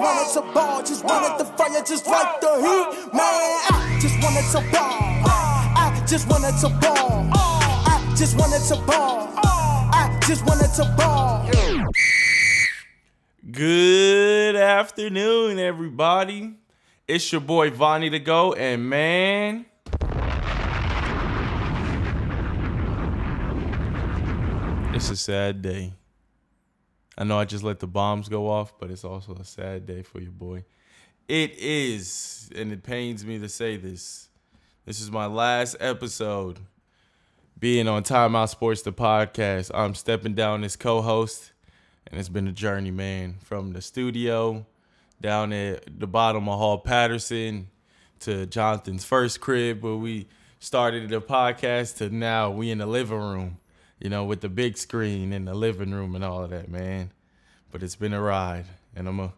wanted to ball, just wanted the fire, just like the heat. Man, I just wanted to ball. I just wanted to ball. I just wanted to ball. I just wanted to ball. Good afternoon, everybody. It's your boy Vonnie to go, and man, it's a sad day. I know I just let the bombs go off, but it's also a sad day for your boy. It is, and it pains me to say this. This is my last episode being on Timeout Sports, the podcast. I'm stepping down as co host, and it's been a journey, man. From the studio down at the bottom of Hall Patterson to Jonathan's first crib where we started the podcast to now we in the living room, you know, with the big screen in the living room and all of that, man. But it's been a ride, and I'm a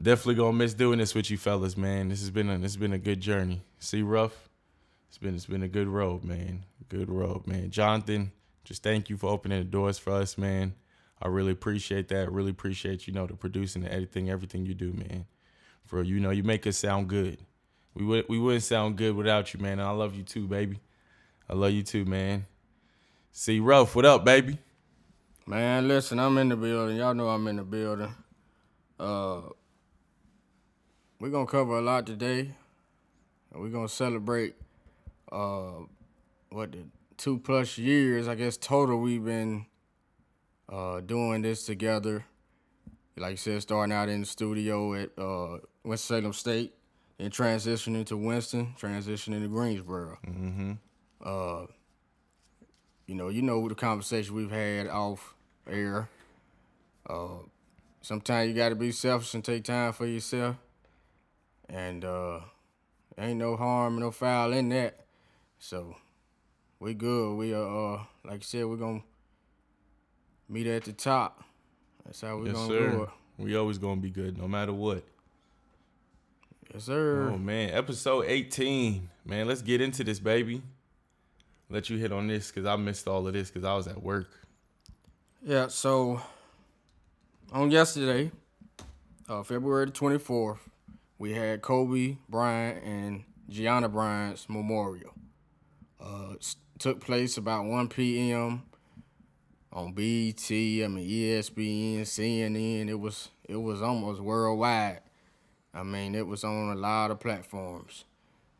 definitely gonna miss doing this with you fellas, man. This has been a this has been a good journey. C. Ruff. It's been it's been a good road, man. Good road, man. Jonathan, just thank you for opening the doors for us, man. I really appreciate that. Really appreciate you know the producing, the editing, everything you do, man. For you know you make us sound good. We would we wouldn't sound good without you, man. And I love you too, baby. I love you too, man. C. Ruff. What up, baby? Man, listen, I'm in the building. Y'all know I'm in the building. Uh, we're gonna cover a lot today. We're gonna celebrate uh what the two plus years, I guess total we've been uh doing this together. Like you said, starting out in the studio at uh Winston-Salem State and transitioning to Winston, transitioning to Greensboro. Mm-hmm. Uh you know, you know the conversation we've had off air. Uh, sometimes you got to be selfish and take time for yourself, and uh, ain't no harm, no foul in that. So we good. We are, uh, like I said, we're gonna meet at the top. That's how we're Yes, gonna sir. do it. We always gonna be good, no matter what. Yes, sir. Oh man, episode 18. Man, let's get into this, baby. Let you hit on this because I missed all of this because I was at work. Yeah, so on yesterday, uh, February the 24th, we had Kobe Bryant and Gianna Bryant's memorial. Uh, took place about 1 p.m. on BET, I mean ESPN, CNN. It was it was almost worldwide. I mean, it was on a lot of platforms.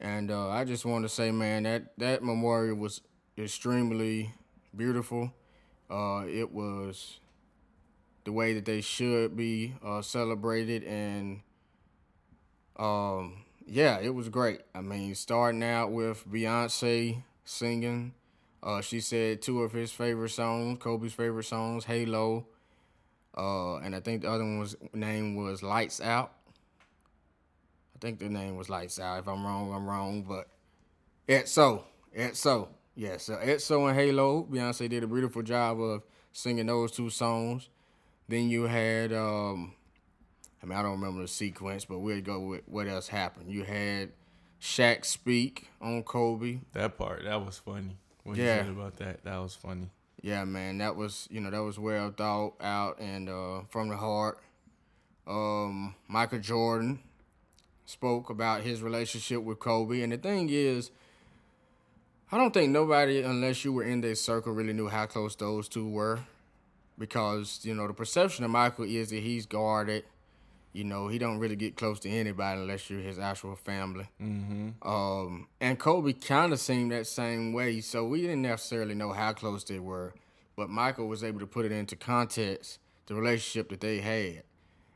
And uh, I just want to say, man, that that memorial was extremely beautiful. Uh, it was the way that they should be uh, celebrated, and um, yeah, it was great. I mean, starting out with Beyonce singing, uh, she said two of his favorite songs, Kobe's favorite songs, "Halo," uh, and I think the other one was name was "Lights Out." I think the name was Lights Out. If I'm wrong, I'm wrong, but it's so. It's so. Yes, so XO and Halo, Beyonce did a beautiful job of singing those two songs. Then you had, um, I mean, I don't remember the sequence, but we'll go with what else happened. You had Shaq speak on Kobe. That part, that was funny. What Yeah. you said about that, that was funny. Yeah, man, that was you know that was well thought out and uh, from the heart. Um, Michael Jordan spoke about his relationship with Kobe, and the thing is, I don't think nobody, unless you were in their circle, really knew how close those two were, because you know the perception of Michael is that he's guarded. You know, he don't really get close to anybody unless you're his actual family. Mm-hmm. Um, and Kobe kind of seemed that same way, so we didn't necessarily know how close they were, but Michael was able to put it into context the relationship that they had.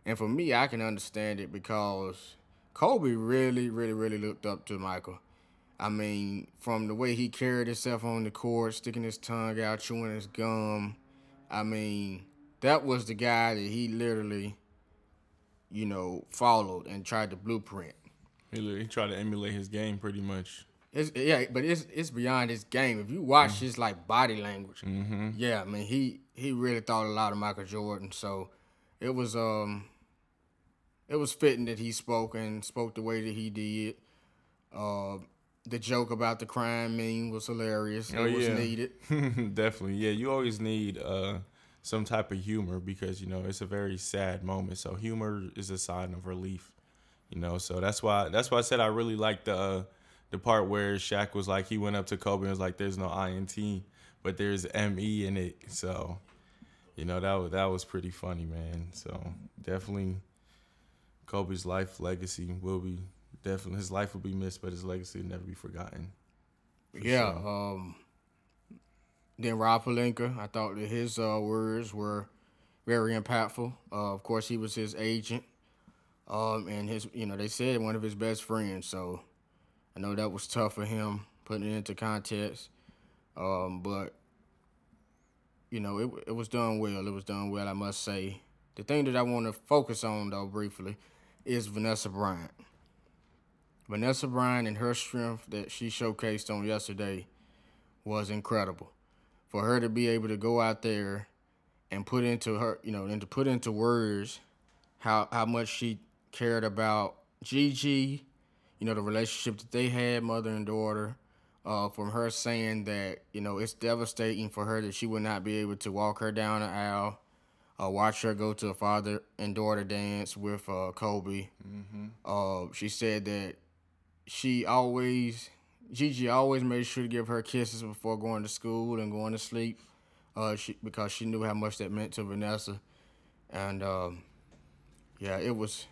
And for me, I can understand it because Kobe really, really, really looked up to Michael. I mean, from the way he carried himself on the court, sticking his tongue out, chewing his gum. I mean, that was the guy that he literally, you know, followed and tried to blueprint. He, he tried to emulate his game pretty much. It's yeah, but it's it's beyond his game. If you watch his like body language, Mm-hmm. yeah, I mean he he really thought a lot of Michael Jordan. So it was um it was fitting that he spoke and spoke the way that he did. Uh, the joke about the crying meme was hilarious. Oh, it was yeah. needed. Definitely, yeah. You always need uh, some type of humor because you know it's a very sad moment. So humor is a sign of relief, you know. So that's why that's why I said I really like the uh, the part where Shaq was like he went up to Kobe and was like, "There's no int, but there's me in it." So you know that was that was pretty funny, man. So definitely Kobe's life legacy will be definitely his life will be missed, but his legacy will never be forgotten. For yeah. Sure. Um, then Rob Pelinka, I thought that his uh, words were very impactful. Uh, of course, he was his agent, um, and his you know they said one of his best friends. So I know that was tough for him putting it into context, um, but you know it it was done well. It was done well, I must say. The thing that I want to focus on though briefly is Vanessa Bryant. Vanessa Bryant and her strength that she showcased on yesterday was incredible for her to be able to go out there and put into her, you know, and to put into words how how much she cared about Gigi, you know, the relationship that they had, mother and daughter. Uh, from her saying that you know it's devastating for her that she would not be able to walk her down the aisle, uh, watch her go to a father and daughter dance with uh, Kobe. Mm-hmm. Uh, she said that she always Gigi always made sure to give her kisses before going to school and going to sleep, uh, she, because she knew how much that meant to Vanessa, and um, yeah, it was,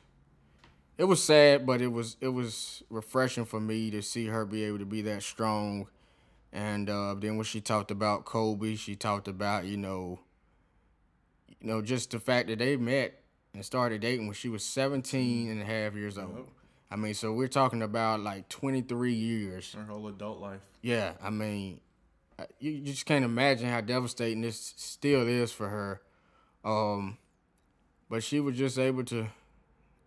it was sad, but it was it was refreshing for me to see her be able to be that strong, and uh, then when she talked about Kobe, she talked about you know, you know just the fact that they met and started dating when she was 17 and a half years old. I mean, so we're talking about like 23 years. Her whole adult life. Yeah, I mean, uh, you, you just can't imagine how devastating this still is for her. Um, but she was just able to,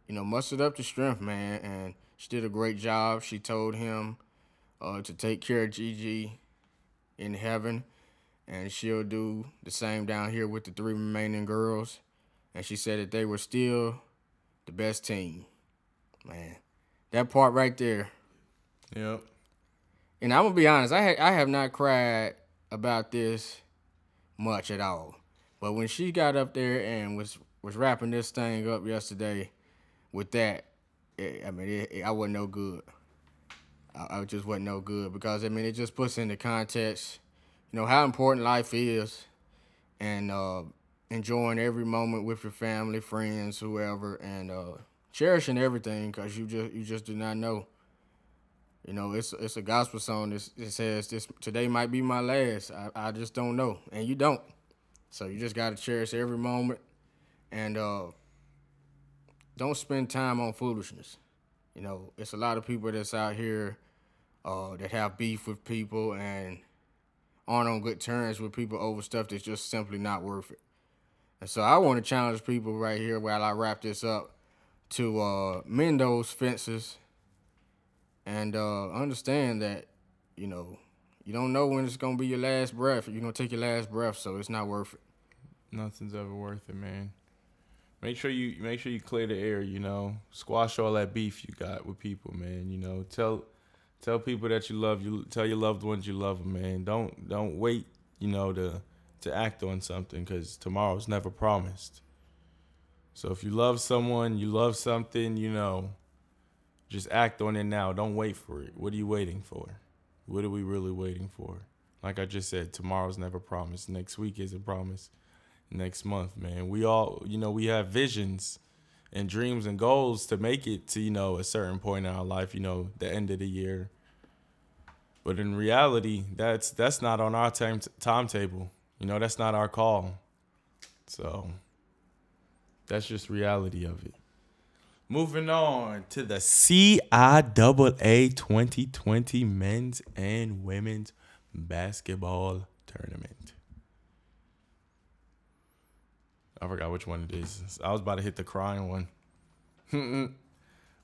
you know, muster up the strength, man, and she did a great job. She told him uh, to take care of Gigi in heaven, and she'll do the same down here with the three remaining girls. And she said that they were still the best team, man. That part right there. Yep. And I'm gonna be honest, I ha- I have not cried about this much at all. But when she got up there and was was wrapping this thing up yesterday with that, it, I mean, it, it, I wasn't no good. I, I just wasn't no good because I mean, it just puts into context, you know, how important life is, and uh, enjoying every moment with your family, friends, whoever, and uh, cherishing everything because you just you just do not know. You know, it's it's a gospel song that it says this today might be my last. I, I just don't know, and you don't. So you just gotta cherish every moment, and uh, don't spend time on foolishness. You know, it's a lot of people that's out here uh, that have beef with people and aren't on good terms with people over stuff that's just simply not worth it. And so I want to challenge people right here while I wrap this up to uh, mend those fences and uh, understand that, you know, you don't know when it's gonna be your last breath. You're gonna take your last breath, so it's not worth it. Nothing's ever worth it, man. Make sure you make sure you clear the air. You know, squash all that beef you got with people, man. You know, tell tell people that you love you. Tell your loved ones you love them, man. Don't don't wait. You know to to act on something because tomorrow's never promised. So if you love someone, you love something, you know, just act on it now. Don't wait for it. What are you waiting for? What are we really waiting for? Like I just said, tomorrow's never promised. Next week is a promise. Next month, man. We all, you know, we have visions and dreams and goals to make it to, you know, a certain point in our life, you know, the end of the year. But in reality, that's that's not on our time timetable. You know, that's not our call. So that's just reality of it. Moving on to the CIAA 2020 men's and women's basketball tournament. I forgot which one it is. I was about to hit the crying one.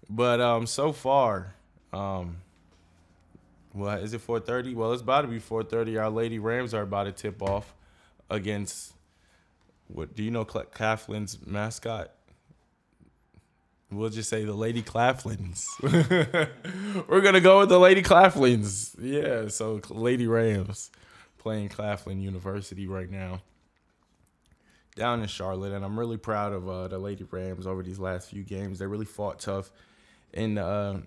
but um so far, um well, is it 4:30? Well, it's about to be 4:30. Our Lady Rams are about to tip off against what do you know Claflin's mascot? We'll just say the Lady Claflins. We're gonna go with the Lady Claflins. Yeah, so Lady Rams playing Claflin University right now. Down in Charlotte, and I'm really proud of uh, the Lady Rams over these last few games. They really fought tough in uh,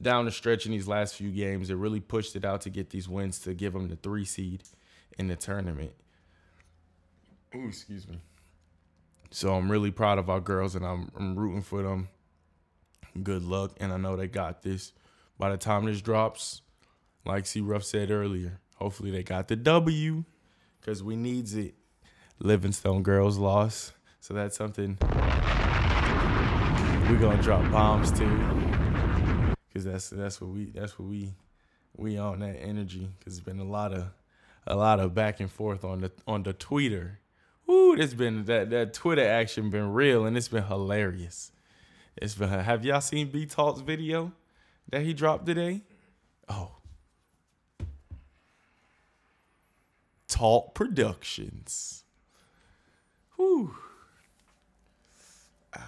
down the stretch in these last few games. They really pushed it out to get these wins to give them the three seed in the tournament. Ooh, excuse me. So I'm really proud of our girls, and I'm, I'm rooting for them. Good luck, and I know they got this. By the time this drops, like C. Ruff said earlier, hopefully they got the W, because we needs it. Livingstone girls lost, so that's something we're gonna drop bombs to, because that's that's what we that's what we we on that energy. Because it's been a lot of a lot of back and forth on the on the Twitter. Ooh, it's been that that Twitter action been real and it's been hilarious. It's been. Have y'all seen B Talk's video that he dropped today? Oh, Talk Productions. Whew. Ow.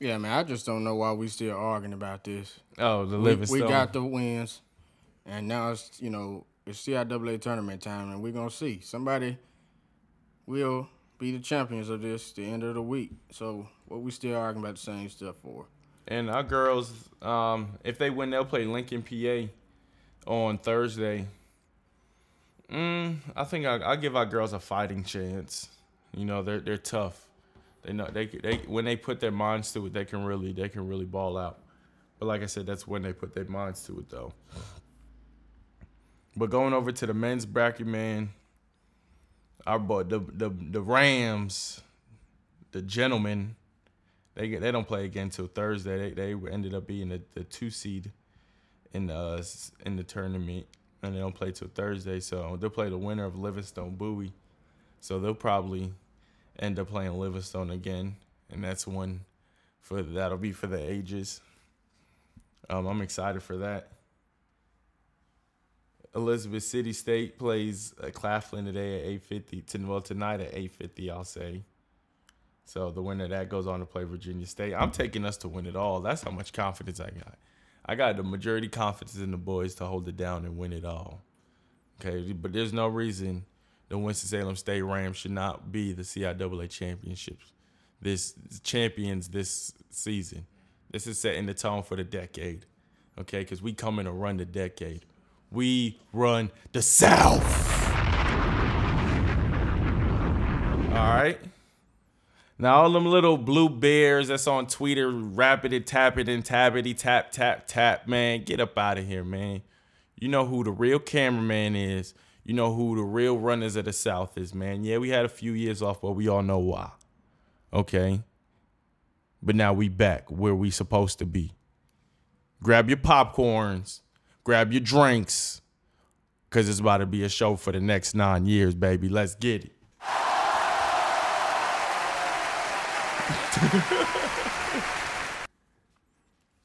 Yeah, man, I just don't know why we still arguing about this. Oh, the We, Livingstone. we got the wins, and now it's you know it's CIAA tournament time, and we're gonna see somebody will be the champions of this the end of the week. So what we still arguing about the same stuff for? And our girls, um, if they win, they'll play Lincoln, PA, on Thursday. Mm, I think I I give our girls a fighting chance. You know, they're they're tough. They know they they when they put their minds to it, they can really they can really ball out. But like I said, that's when they put their minds to it, though. But going over to the men's bracket, man, our boy the the the Rams, the gentlemen, they get- they don't play again till Thursday. They they ended up being the, the two seed in the in the tournament, and they don't play till Thursday. So they'll play the winner of Livingstone Bowie. So they'll probably end up playing Livingstone again, and that's one for that'll be for the ages. Um, I'm excited for that. Elizabeth City State plays uh, Claflin today at 8:50. To, well, tonight at 8:50, I'll say. So the winner of that goes on to play Virginia State. I'm taking us to win it all. That's how much confidence I got. I got the majority confidence in the boys to hold it down and win it all. Okay, but there's no reason the Winston-Salem State Rams should not be the CIAA championships. This champions this season. This is setting the tone for the decade. Okay, because we coming to run the decade. We run the South. All right. Now all them little blue bears that's on Twitter rapping and tapping and tappity tap tap tap, man, get up out of here, man. You know who the real cameraman is. You know who the real runners of the South is, man. Yeah, we had a few years off, but we all know why. Okay. But now we back where we supposed to be. Grab your popcorns, grab your drinks, cause it's about to be a show for the next nine years, baby. Let's get it.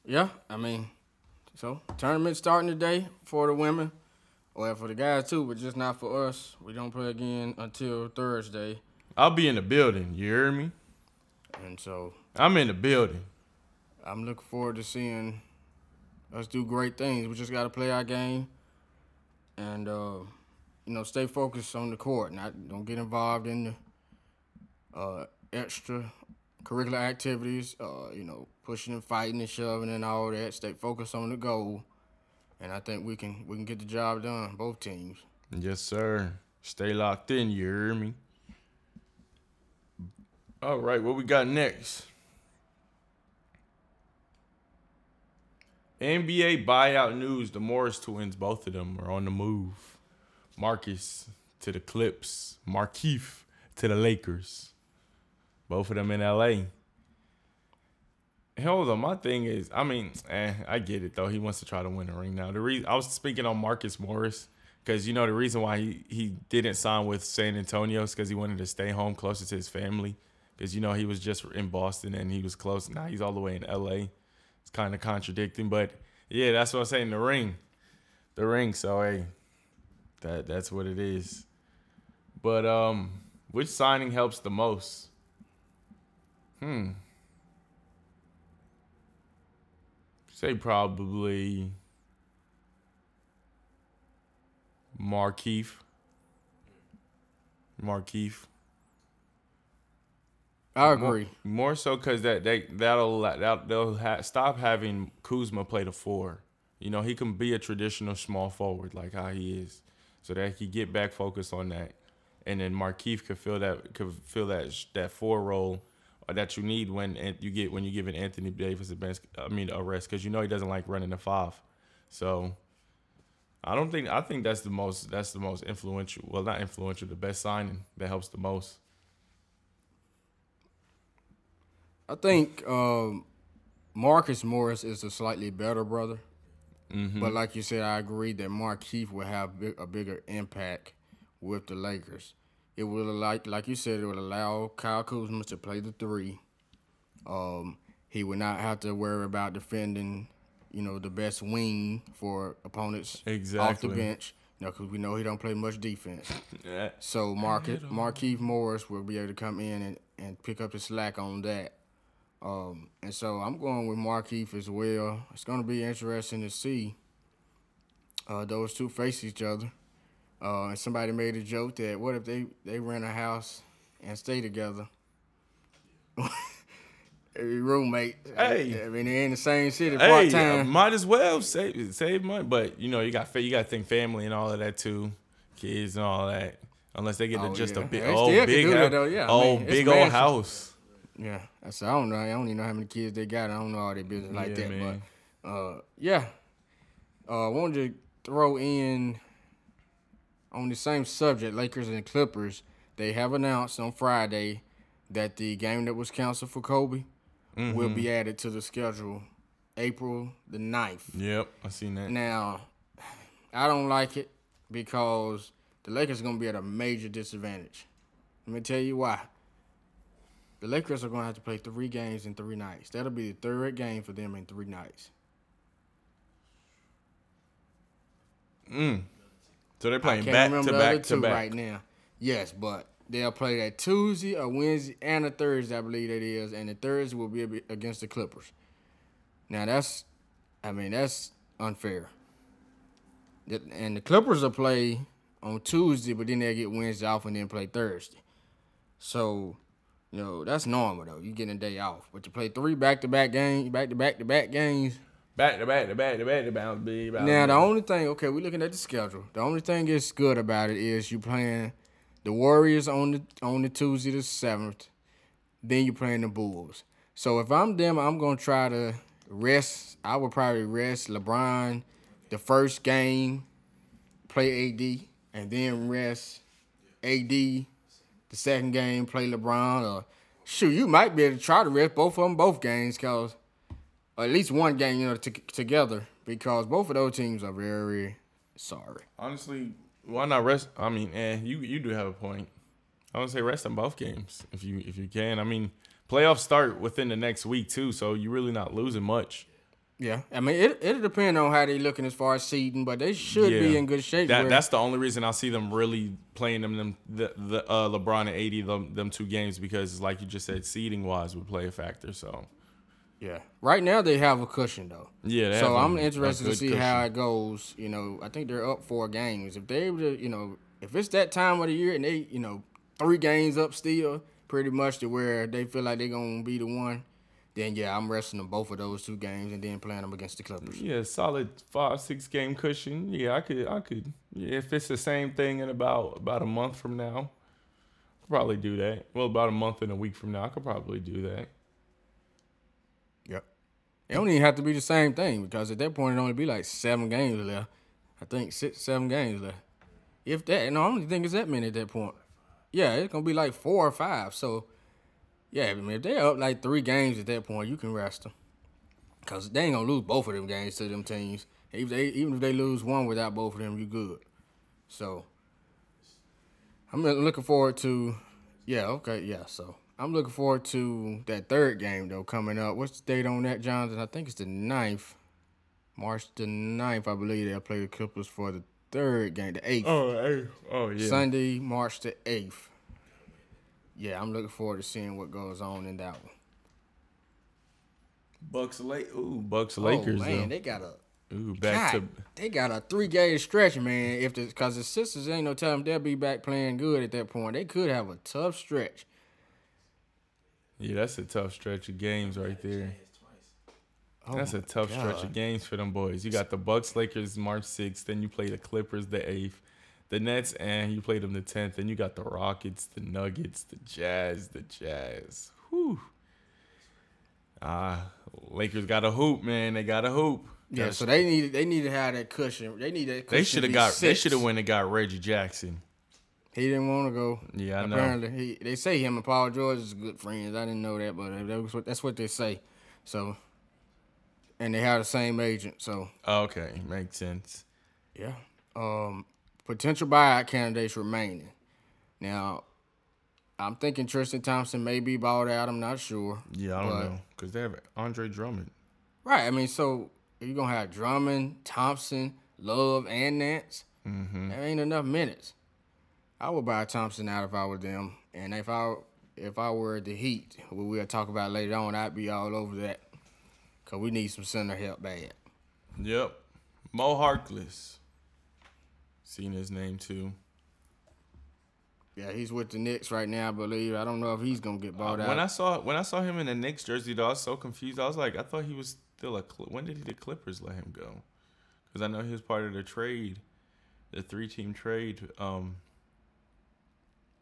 Yeah, I mean, so tournament starting today for the women, well for the guys too, but just not for us. We don't play again until Thursday, I'll be in the building. You hear me? and so I'm in the building. I'm looking forward to seeing us do great things. We just got to play our game, and uh, you know, stay focused on the court. Not don't get involved in the uh, extra curricular activities. Uh, you know, pushing and fighting and shoving and all that. Stay focused on the goal, and I think we can we can get the job done. Both teams. Yes, sir. Stay locked in. You hear me? All right, what we got next? NBA buyout news. The Morris twins, both of them, are on the move. Marcus to the Clips. Markieff to the Lakers. Both of them in LA. Hold on, my thing is, I mean, eh, I get it though. He wants to try to win a ring now. The reason I was speaking on Marcus Morris because you know the reason why he, he didn't sign with San Antonio is because he wanted to stay home closer to his family. Because you know he was just in Boston and he was close. Now he's all the way in LA. It's kind of contradicting, but yeah, that's what I'm saying. The ring, the ring. So hey, that that's what it is. But um, which signing helps the most? Hmm. Say probably Markieff. Markieff. I agree. More so because that they that'll that they'll ha- stop having Kuzma play the four. You know, he can be a traditional small forward like how he is, so that he get back focused on that, and then Markieff could feel that could feel that that four role that you need when you get when you give an Anthony Davis a bench. I mean a rest because you know he doesn't like running the five. So I don't think I think that's the most that's the most influential. Well, not influential, the best signing that helps the most. I think um, Marcus Morris is a slightly better brother. Mm-hmm. But like you said, I agree that Markieff will have a bigger impact with the Lakers. It will like like you said, it would allow Kyle Kuzma to play the three. Um, he would not have to worry about defending, you know, the best wing for opponents exactly. off the bench. You know, because we know he don't play much defense. yeah. So Market Markieff Morris will be able to come in and, and pick up the slack on that. Um, and so I'm going with Markieff as well. It's going to be interesting to see uh, those two face each other. Uh, and somebody made a joke that what if they, they rent a house and stay together? roommate. Hey, I mean they're in the same city hey, part time. might as well save save money, but you know you got you got to think family and all of that too, kids and all that. Unless they get Oh, just yeah. a big They old big do house, though, yeah. I old mean, big old house. Yeah, I said I don't know. I don't even know how many kids they got. I don't know all their business like Yeah, that. man. But uh, yeah, uh, I wanted to throw in on the same subject, Lakers and Clippers. They have announced on Friday that the game that was canceled for Kobe will Mm-hmm. be added to the schedule April the 9th. Yep, I seen that. Now, I don't like it because the Lakers are going to be at a major disadvantage. Let me tell you why. The Lakers are going to have to play three games in three nights. That'll be the third game for them in three nights. So they're playing back to back to back. right now. Yes, but they'll play that Tuesday, a Wednesday, and a Thursday, I believe that is, and the Thursday will be against the Clippers. Now that's, I mean, that's unfair. And the Clippers will play on Tuesday, but then they'll get Wednesday off and then play Thursday. So, you know, that's normal though. You get a day off, but to play three back-to-back games, back-to-back-to-back games. Back to back to back to back to back. to back. Now the only thing, okay, we're looking at the schedule. The only thing that's good about it is you playing the Warriors on the on the Tuesday the seventh, then you're playing the Bulls. So if I'm them, I'm gonna try to rest. I would probably rest LeBron the first game, play AD, and then rest AD the second game, play LeBron. Or shoot, you might be able to try to rest both of them both games, cause or at least one game, you know, t- together because both of those teams are very sorry. Honestly, why not rest? I mean, eh, you you do have a point. I would say rest in both games if you if you can. I mean, playoffs start within the next week too, so you're really not losing much. Yeah, I mean, it it'll depend on how they looking as far as seeding, but they should be in good shape. That that's the only reason I see them really playing them them the, the uh, LeBron and AD them, them two games because like you just said, seeding wise would play a factor. So yeah. Right now they have a cushion though. yeah, they So I'm a- a interested to see cushion. how it goes. You know, I think they're up four games. If they're able to, you know, if it's that time of the year and they, you know, three games up still, pretty much to where they feel like they're gonna be the one, then yeah, I'm resting them both of those two games and then playing them against the Clippers. Yeah, solid five six game cushion. Yeah, I could I could. Yeah, if it's the same thing in about about a month from now, I'll probably do that. Well, about a month and a week from now, I could probably do that. It don't even have to be the same thing because at that point it only be like seven games left. I think six, seven games left. If that, no, I don't think it's that many at that point. Yeah, it's gonna be like four or five. So, yeah, I mean, if they're up like three games at that point, you can rest them. Cause they ain't gonna lose both of them games to them teams. Even they, even if they lose one without both of them, you good. So, I'm looking forward to. Yeah, okay, yeah. So I'm looking forward to that third game though coming up. What's the date on that, Johnson? I think it's the 9th. March the 9th, I believe they'll play the Clippers for the third game, the 8th. Oh, hey. oh yeah. Sunday, March the 8th. Yeah, I'm looking forward to seeing what goes on in that one. Bucks late. Ooh, Bucks oh, Lakers. oh, man, though. they got a Ooh, back God, to they got a three game stretch, man. If the because the sisters ain't no time they'll be back playing good at that point. They could have a tough stretch. Yeah. That's a tough stretch of games right there. Oh That's a my tough stretch of games for them boys. You got the Bucks, Lakers, March sixth. Then you play the Clippers, the eighth. The Nets, and you play them the tenth. Then you got the Rockets, the Nuggets, the Jazz, the Jazz. Whew. Ah, Lakers got a hoop, man. They got a hoop. Yeah, Gotta so they need they need to have that cushion. They need that. Cushion They should have be got. They should have went and got Reggie Jackson. He didn't want to go. Yeah, I know. Apparently, he they say him and Paul George is good friends. I didn't know that, but that was what, that's what they say. So, and they have the same agent. So, Okay, makes sense. yeah. Um, potential buyout candidates remaining. Now, I'm thinking Tristan Thompson may be bought out. I'm not sure. Yeah, I don't But- know because they have Andre Drummond. Right. I mean, so you're gonna have Drummond, Thompson, Love, and Nance. Mm-hmm. There ain't enough minutes. I would buy Thompson out if I were them, and if I if I were the Heat, what we'll talk about later on, I'd be all over that. Cause we need some center help bad. Yep, Mo Harkless. Seen his name too. Yeah, he's with the Knicks right now, I believe. I don't know if he's gonna get bought out. Uh, When I saw when I saw him in the Knicks jersey, though, I was so confused. I was like, I thought he was still a. Cl- when did the Clippers let him go? Because I know he was part of the trade, the three team trade, um,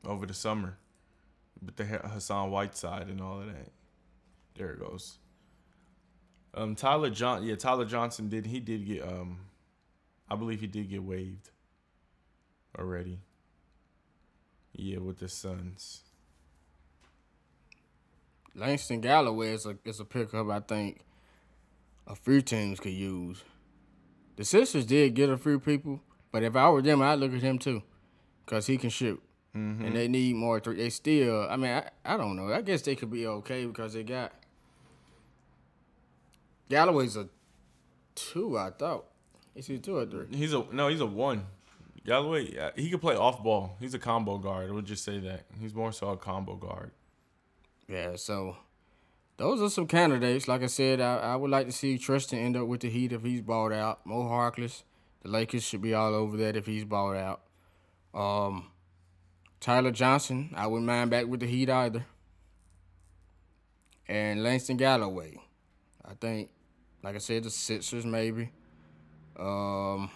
over the summer, with the Ha- Hassan Whiteside and all of that. There it goes. Um, Tyler John, yeah, Tyler Johnson did. He did get. Um, I believe he did get waived. Already. Yeah, with the Suns. Langston Galloway is a is a pickup I think a few teams could use. The Sixers did get a few people, but if I were them, I'd look at him too, cause he can shoot, and they need more. Three. They still, I mean, I, I don't know. I guess they could be okay because they got Galloway's a two. I thought is he two or three? He's a no. He's a one. Galloway. He could play off ball. He's a combo guard. I would just say that he's more so a combo guard. Yeah, so those are some candidates. Like I said, I, I would like to see Tristan end up with the Heat if he's bought out. Mo Harkless, the Lakers should be all over that if he's bought out. Um, Tyler Johnson, I wouldn't mind back with the Heat either. And Langston Galloway, I think, like I said, the Sixers maybe. Um,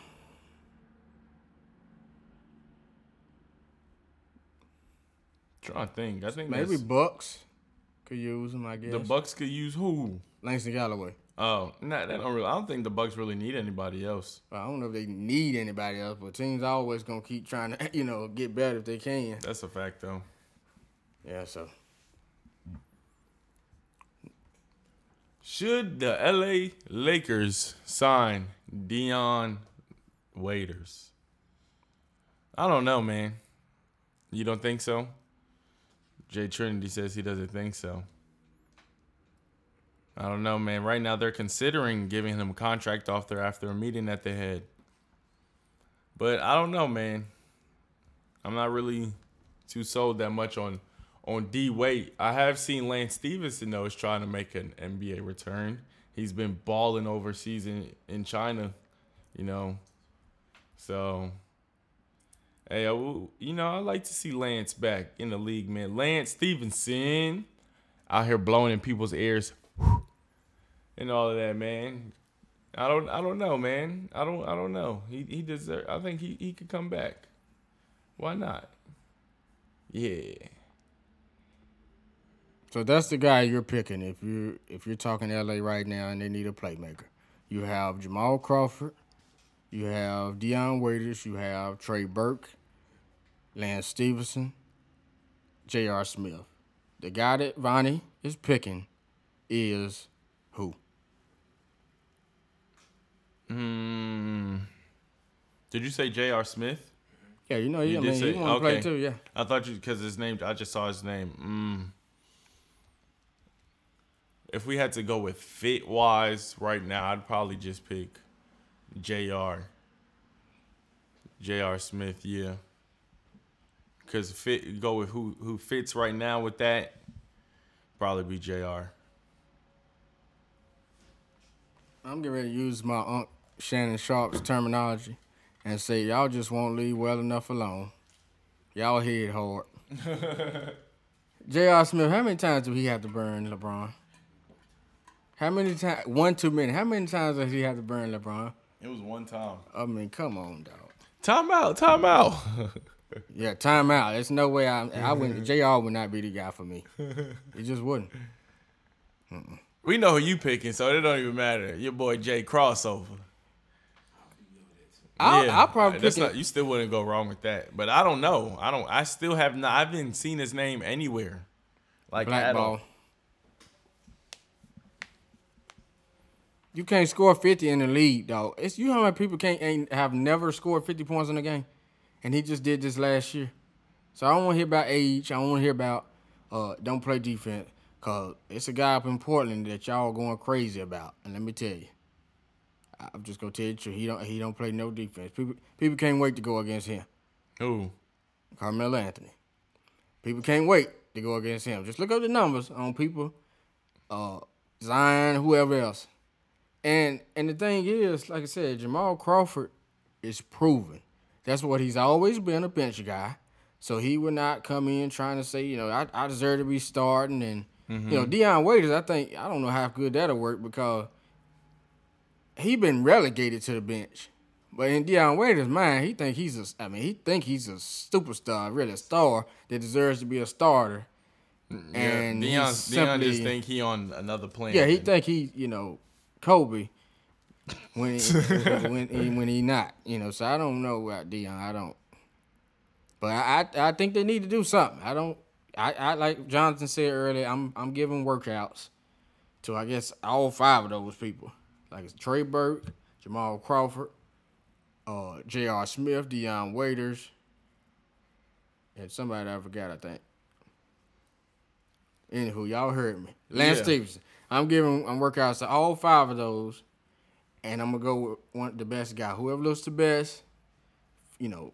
trying to think. I think maybe maybe Bucks could use him. I guess the Bucks could use who? Langston Galloway. Oh, nah, they don't really. I don't think the Bucks really need anybody else. I don't know if they need anybody else, but teams always gonna keep trying to, you know, get better if they can. That's a fact, though. Yeah, so Should the LA Lakers sign Dion Waiters? I don't know, man. You don't think so? Jay Trinity says he doesn't think so. I don't know, man. Right now they're considering giving him a contract offer after a meeting that they had. But I don't know, man. I'm not really too sold that much on on D Wade. I have seen Lance Stephenson though is trying to make an NBA return. He's been balling overseas in, in China, you know. So hey, I you know, I like to see Lance back in the league, man. Lance Stephenson out here blowing in people's ears and all of that, man. I don't I don't know, man. I don't I don't know. He he deserve I think he, he could come back. Why not? Yeah. so that's the guy you're picking if you if you're talking LA right now and they need a playmaker. You have Jamal Crawford, you have Dion Waiters, you have Trey Burke, Lance Stephenson, J.R. Smith. The guy that Vonnie is picking is who? Hmm. Did you say J.R. Smith? Yeah, you know he, You I did mean, he say- want to play okay. too. Yeah. I thought you because his name. I just saw his name. Mm. If we had to go with fit wise right now, I'd probably just pick J.R. J.R. Smith. Yeah. Because fit go with who who fits right now with that. Probably be J.R. I'm getting ready to use my Unc Shannon Sharpe's terminology and say y'all just won't leave well enough alone. Y'all head hard. J.R. Smith, how many times do he have to burn LeBron? How many times? One too many. How many times does he have to burn LeBron? It was one time. I mean, come on, dog. Time out. Time out. Yeah, time out. There's no way I I wouldn't JR would not be the guy for me. He just wouldn't. we know who you picking, so it don't even matter. Your boy Jay crossover. I'll, I'll probably that's not. You still wouldn't go wrong with that. But I don't know. I don't. I still have not. I haven't seen his name anywhere. Like black at all. ball. You can't score 50 in the league, though. It's you know how many people can't ain't have never scored 50 points in a game? And he just did this last year. So I don't want to hear about age. I don't want to hear about uh don't play defense. Cause it's a guy up in Portland that y'all going crazy about. And let me tell you. I'm just gonna tell you the truth. He don't he don't play no defense. People people can't wait to go against him. Ooh. Carmelo Anthony. People can't wait to go against him. Just look up the numbers on people, uh, Zion, whoever else. And and the thing is, like I said, Jamal Crawford is proven. That's what he's always been, a bench guy. So he would not come in trying to say, you know, I, I deserve to be starting. And, you know, Dion Waiters, I think, I don't know how good that'll work because he been relegated to the bench. But in Dion Waiters' mind, he think he's a, I mean, he think he's a superstar, really a star that deserves to be a starter. And yeah, he's Dion, Dion just think he on another planet. yeah, he think he, you know, Kobe when he, when he, when he not, you know. So I don't know about Dion. I don't. But I, I I think they need to do something. I don't. I, I like Jonathan said earlier. I'm I'm giving workouts to I guess all five of those people. Like it's Trey Burke, Jamal Crawford, uh, J.R. Smith, Dion Waiters, and somebody I forgot. I think. Anywho, y'all heard me. Lance Yeah. Stephenson. I'm giving I'm workouts to all five of those, and I'm gonna go with one the best guy. Whoever looks the best, you know,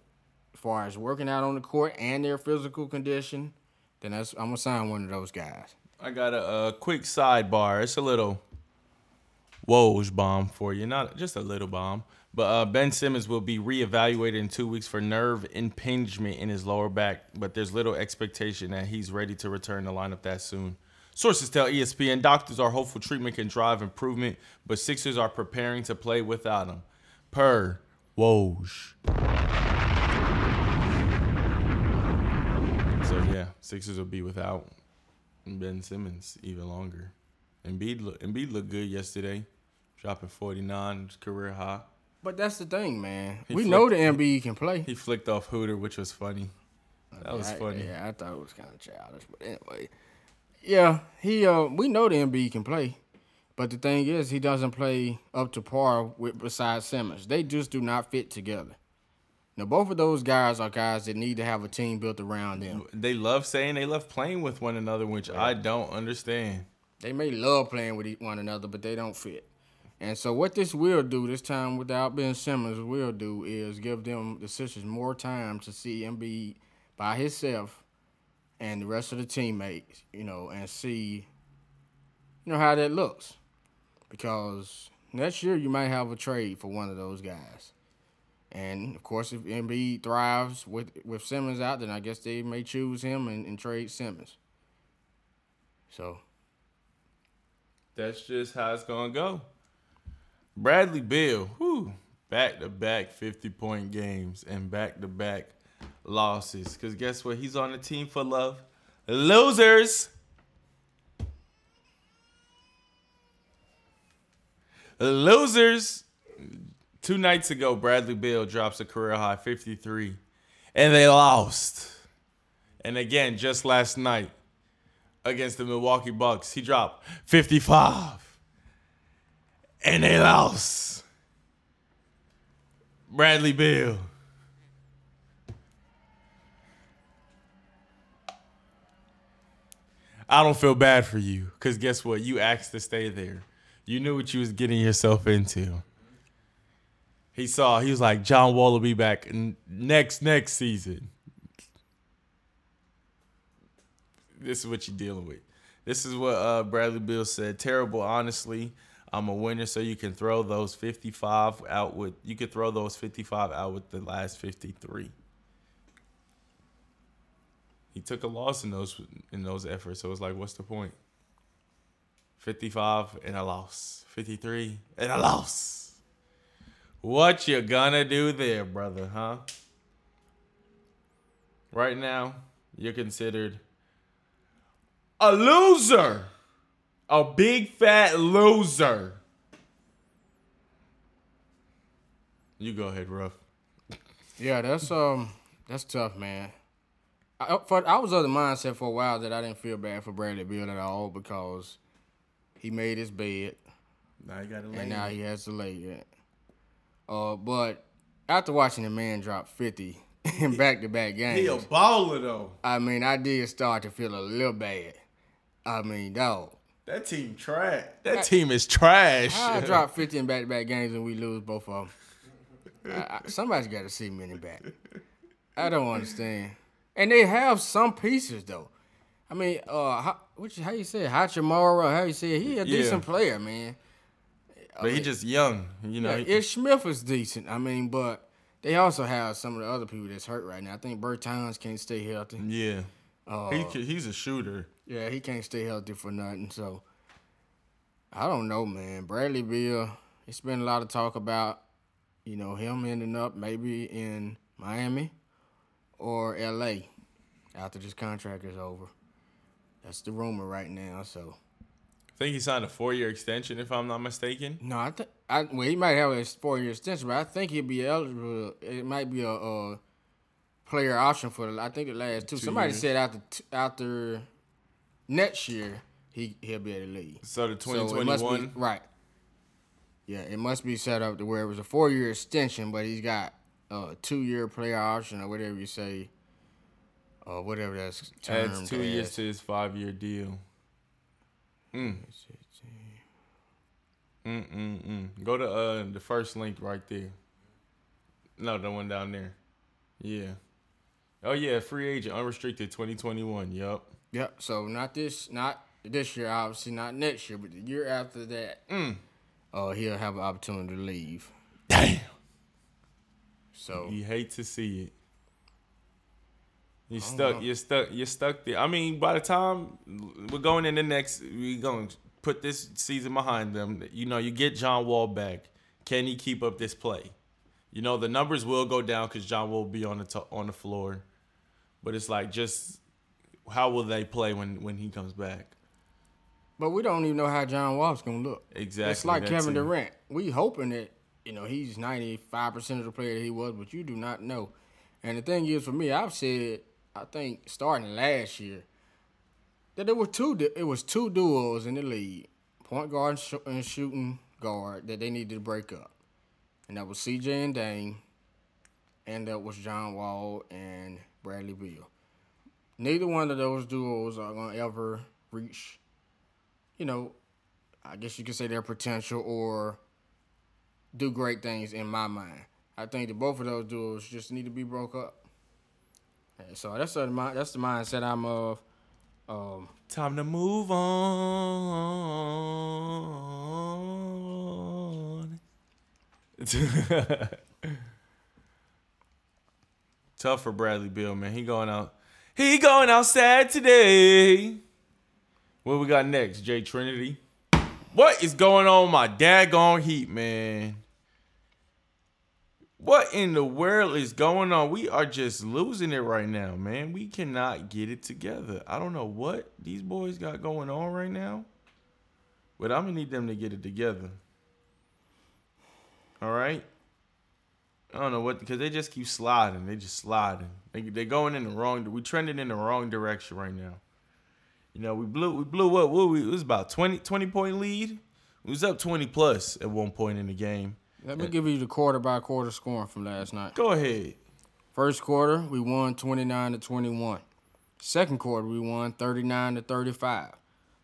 as far as working out on the court and their physical condition, then that's I'm gonna sign one of those guys. I got a, a quick sidebar. It's a little Woj bomb for you, not just a little bomb. But uh, Ben Simmons will be reevaluated in two weeks for nerve impingement in his lower back, but there's little expectation that he's ready to return to lineup that soon. Sources tell ESPN doctors are hopeful treatment can drive improvement, but Sixers are preparing to play without him. Per Woj. So yeah, Sixers will be without Ben Simmons even longer. Embiid look, Embiid looked good yesterday, dropping 49, career high. But that's the thing, man. He we know the Embiid can play. He flicked off Hooter, which was funny. That was I- funny. Yeah, I thought it was kind of childish, but anyway. Yeah, he uh we know the Embiid can play. But the thing is he doesn't play up to par with besides Simmons. They just do not fit together. Now both of those guys are guys that need to have a team built around them. They love saying they love playing with one another, which I don't understand. They may love playing with one another, but they don't fit. And so what this will do this time without Ben Simmons will do is give them the Sixers more time to see Embiid by himself and the rest of the teammates, you know, and see you know how that looks. Because next year you might have a trade for one of those guys. And of course if Embiid thrives with with Simmons out, then I guess they may choose him and, and trade Simmons. So That's just how it's gonna go. Bradley Beal, whoo, back to back 50 point games and back to back losses. Cause guess what? He's on the team for love. Losers. Losers. Two nights ago, Bradley Beal drops a career high 53. And they lost. And again, just last night, against the Milwaukee Bucks. He dropped 55. And they lost. Bradley Beal. I don't feel bad for you because guess what? You asked to stay there. You knew what you was getting yourself into. He saw, he was like, John Wall will be back next, next season. This is what you're dealing with. This is what uh, Bradley Beal said. Terrible, honestly. I'm a winner, so you can throw those 55 out with you could throw those 55 out with the last 53. He took a loss in those in those efforts, so it's like, what's the point? 55 and a loss, 53 and a loss. What you gonna do there, brother? Huh? Right now, you're considered a loser. A big fat loser. You go ahead, Ruff. Yeah, that's um, that's tough, man. I, for, I was of the mindset for a while that I didn't feel bad for Bradley Beal at all because he made his bed Now you gotta lay. and now he has to lay it. Uh, but after watching the man drop fifty in back to back games, he a baller though. I mean, I did start to feel a little bad. I mean, dog. That team trash. That team is trash. How I drop 50 in back to back games and we lose both of them? I, I, somebody's got to see me in the back. I don't understand. And they have some pieces, though. I mean, uh, how, which, how you say it? Hachimura, how you say? He a Yeah. decent player, man. but he just young. You know. Yeah, he- Ish Smith is decent. I mean, but they also have some of the other people that's hurt right now. I think Bertans can't stay healthy. yeah. Uh, he, c- he's a shooter. Yeah, he can't stay healthy for nothing. So I don't know, man. Bradley Beal, it's been a lot of talk about, you know, him ending up maybe in Miami or LA after this contract is over. That's the rumor right now. So I think he signed a four year extension, if I'm not mistaken. no, I think I well he might have a four year extension, but I think he'd be eligible. It might be a, a player option for the, I think the last two. Two Somebody years. said after t- after next year he he'll be able to leave. So the must be 2021. right. Yeah, it must be set up to where it was a four year extension, but he's got a two year player option or whatever you say, or whatever that's termed adds two years to his five year deal. Mm. Mm mm mm. Go to uh the first link right there. No, the one down there. Yeah. Oh yeah, free agent, unrestricted, 2021. Yup. Yep. So not this, not this year, obviously, not next year, but the year after that, Mm. uh, he'll have an opportunity to leave. Damn. So You hate to see it. You stuck. know. You're stuck. You're stuck there. I mean, by the time we're going in the next, we're going to put this season behind them. You know, you get John Wall back. Can he keep up this play? You know, the numbers will go down because John will be on the to- on the floor. But it's like, just how will they play when when he comes back? But we don't even know how John Wall's gonna look. Exactly. It's like Kevin too. Durant. We hoping that you know he's ninety five percent of the player that he was, but you do not know. And the thing is, for me, I've said I think starting last year that there were two. It was two duos in the league, point guard and, sh- and shooting guard that they needed to break up, and that was C.J. and Dame, and that was John Wall and Bradley Beal. Neither one of those duos are gonna ever reach you know, I guess you could say their potential or do great things in my mind. I think that both of those duos just need to be broke up. And so that's the that's the mindset I'm of. Um, Time to move on. Tough for Bradley Beal, man. He going out. He going outside today. What we got next? Jay Trinity. What is going on, my daggone heat, man? What in the world is going on? We are just losing it right now, man. We cannot get it together. I don't know what these boys got going on right now, but I'm gonna need them to get it together. All right. I don't know what because they just keep sliding. They just sliding. They they're going in the wrong. We trending in the wrong direction right now. You know, we blew we blew up. What we it was about 20, 20 point lead. We was up twenty plus at one point in the game. let me give you the quarter by quarter scoring from last night. Go ahead. First quarter, we won 29 to 21. Second quarter, we won 39 to 35.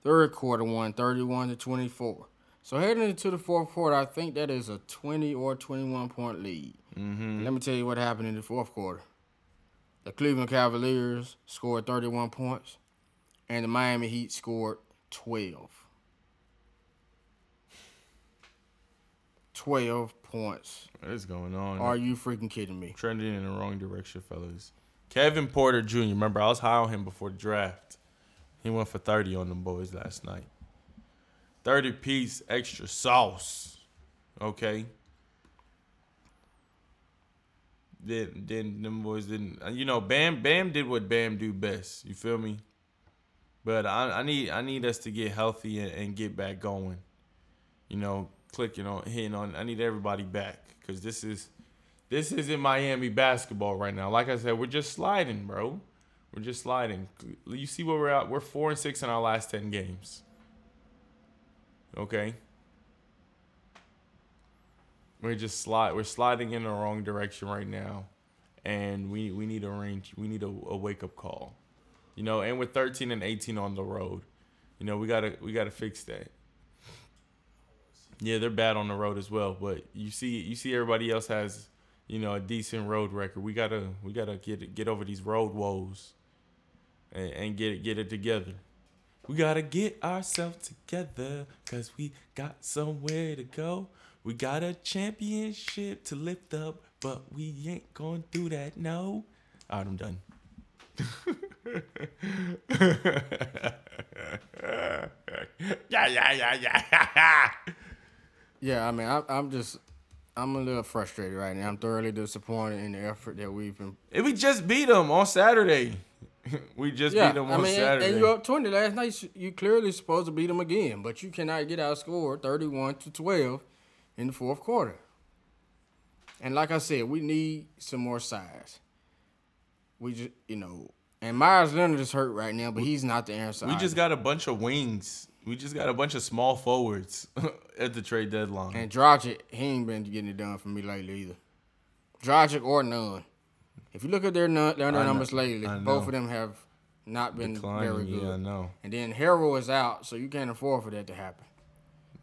Third quarter, won 31 to 24. So heading into the fourth quarter, I think that is a 20 or 21 point lead. Mm-hmm. Let me tell you what happened in the fourth quarter. The Cleveland Cavaliers scored 31 points, and the Miami Heat scored 12. 12 points. What is going on? Are you freaking kidding me? trending in the wrong direction, fellas. Kevin Porter Jr. Remember, I was high on him before the draft. He went for 30 on them boys last night. 30 piece extra sauce. Okay. Then, then them boys didn't. Uh, you know, Bam Bam did what Bam do best. You feel me? But I, I need I need us to get healthy and, and get back going. You know, clicking on hitting on. I need everybody back because this is this isn't Miami basketball right now. Like I said, we're just sliding, bro. We're just sliding. You see where we're at? We're four and six in our last ten games. Okay. We're just slide. We're sliding in the wrong direction right now, and we we need a range. We need a, a wake up call, you know. And we're 13 and 18 on the road. You know, we gotta we gotta fix that. Yeah, they're bad on the road as well. But you see, you see, everybody else has, you know, a decent road record. We gotta, we gotta get get over these road woes, and, and get it get it together. We gotta get ourselves together, cause we got somewhere to go. We got a championship to lift up, but we ain't gonna do that. No. All right, I'm done. yeah, yeah, yeah, yeah. Yeah, I mean, I, I'm just, I'm a little frustrated right now. I'm thoroughly disappointed in the effort that we've been. If we just beat them on Saturday, we just Yeah, beat them I on mean, and, Saturday. and you up 20 last night. You clearly supposed to beat them again, but you cannot get outscored 31 to 12 in the fourth quarter. And like I said, we need some more size. We just, you know, and Meyers Leonard is hurt right now, but he's not the answer. we just got a bunch of wings. We just got a bunch of small forwards at the trade deadline. And Dragic, he ain't been getting it done for me lately either. Dragic or none. If you look at their, their numbers lately, both of them have not been Declining, very good. yeah, I know. And then Herro is out, so you can't afford for that to happen.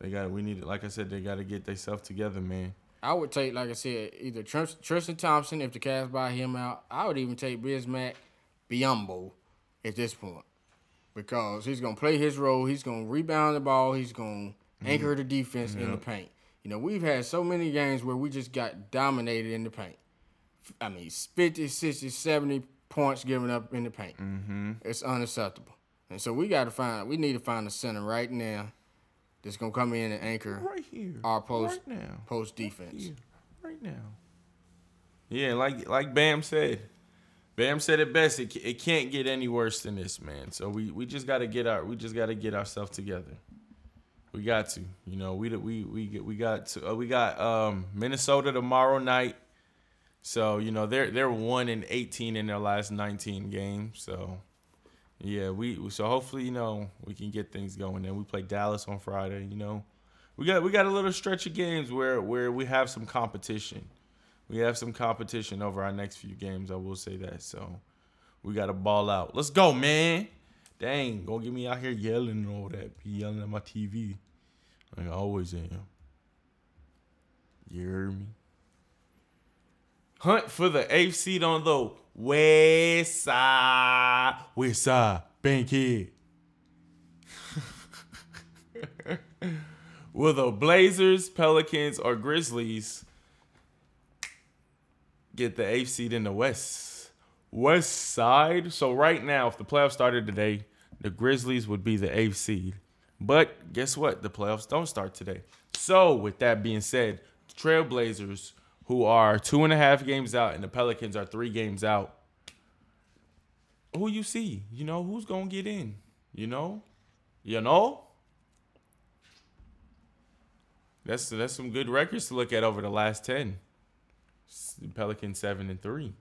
They got. We need. Like I said, they got to get themselves together, man. I would take, like I said, either Tristan Thompson if the Cavs buy him out. I would even take Bismack Biyombo at this point because he's gonna play his role. He's gonna rebound the ball. He's gonna anchor the defense in the paint. You know, we've had so many games where we just got dominated in the paint. I mean, 50, 60, 70 points given up in the paint. Mm-hmm. It's unacceptable. And so we got to find, we need to find a center right now that's going to come in and anchor Right here. our post Right now. post defense. Here. Right now. Yeah, like like Bam said. Bam said it best. It, it can't get any worse than this, man. So we, we just got to get our we just got to get ourselves together. We got to, you know, we we we get- we got to, uh, we got um Minnesota tomorrow night. So you know they're they're one and eighteen in their last nineteen games. So yeah, we so hopefully you know we can get things going. Then we play Dallas on Friday. You know, we got we got a little stretch of games where where we have some competition. We have some competition over our next few games. I will say that. So we got to ball out. Let's go, man. Dang, gonna get me out here yelling and all that. Be yelling at my TV. Like I always am. You hear me? Hunt for the eighth seed on the West side. Bankhead. Will the Blazers, Pelicans, or Grizzlies get the eighth seed in the West? West side. So right now, if the playoffs started today, the Grizzlies would be the eighth seed. But guess what? The playoffs don't start today. So with that being said, the Trailblazers, who are two and a half games out, and the Pelicans are three games out. Who you see? You know who's gonna get in? You know, you know. That's that's some good records to look at over the last ten. Pelicans seven and three.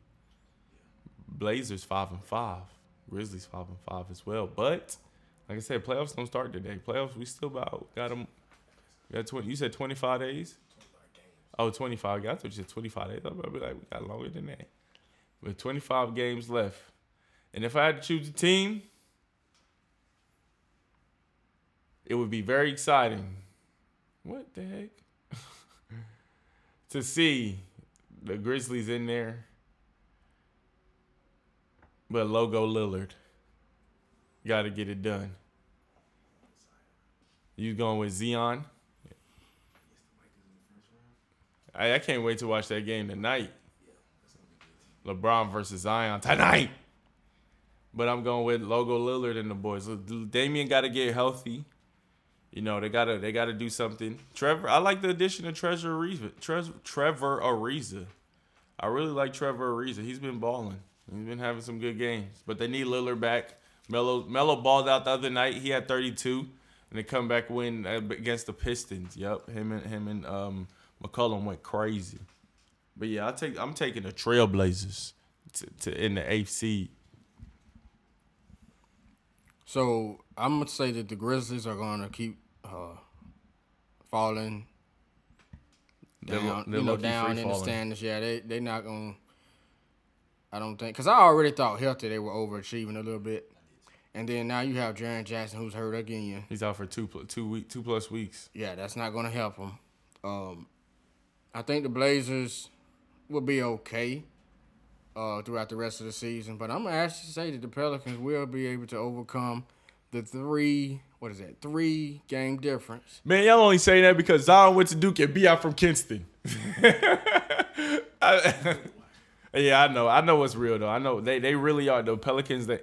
Blazers five and five. Grizzlies five and five as well. But like I said, playoffs don't start today. Playoffs we still about got them. Got twenty. You said twenty five days. Oh, 25. I thought you said 25 days. I'm be like, we got longer than that. With 25 games left. And if I had to choose a team, it would be very exciting. What the heck? to see the Grizzlies in there. But logo Lillard. Got to get it done. You going with Zion? I, I can't wait to watch that game tonight. LeBron versus Zion tonight. But I'm going with Logo Lillard and the boys. Damian got to get healthy. You know they gotta they gotta do something. Trevor, I like the addition of Trevor Ariza. Tre- Trevor Ariza. I really like Trevor Ariza. He's been balling. He's been having some good games. But they need Lillard back. Melo Melo balled out the other night. He had 32, and they come back win against the Pistons. Yep, him and him and um, McCollum went crazy. But yeah, I take I'm taking the Trailblazers to, to in the eighth seed. So I'm gonna say that the Grizzlies are gonna keep uh, falling They're down, lo- they're you know, down in the standings. Yeah, they they not gonna. I don't think because I already thought healthy they were overachieving a little bit, and then now you have Jaren Jackson who's hurt again. He's out for two two week two plus weeks. Yeah, that's not gonna help them. Um, I think the Blazers will be okay uh, throughout the rest of the season, but I'm gonna actually say that the Pelicans will be able to overcome the three. What is that? Three game difference. Man, y'all only say that because Zion went to Duke and be out from Kinston. I- yeah, I know. I know what's real though. I know they, they really are. The Pelicans they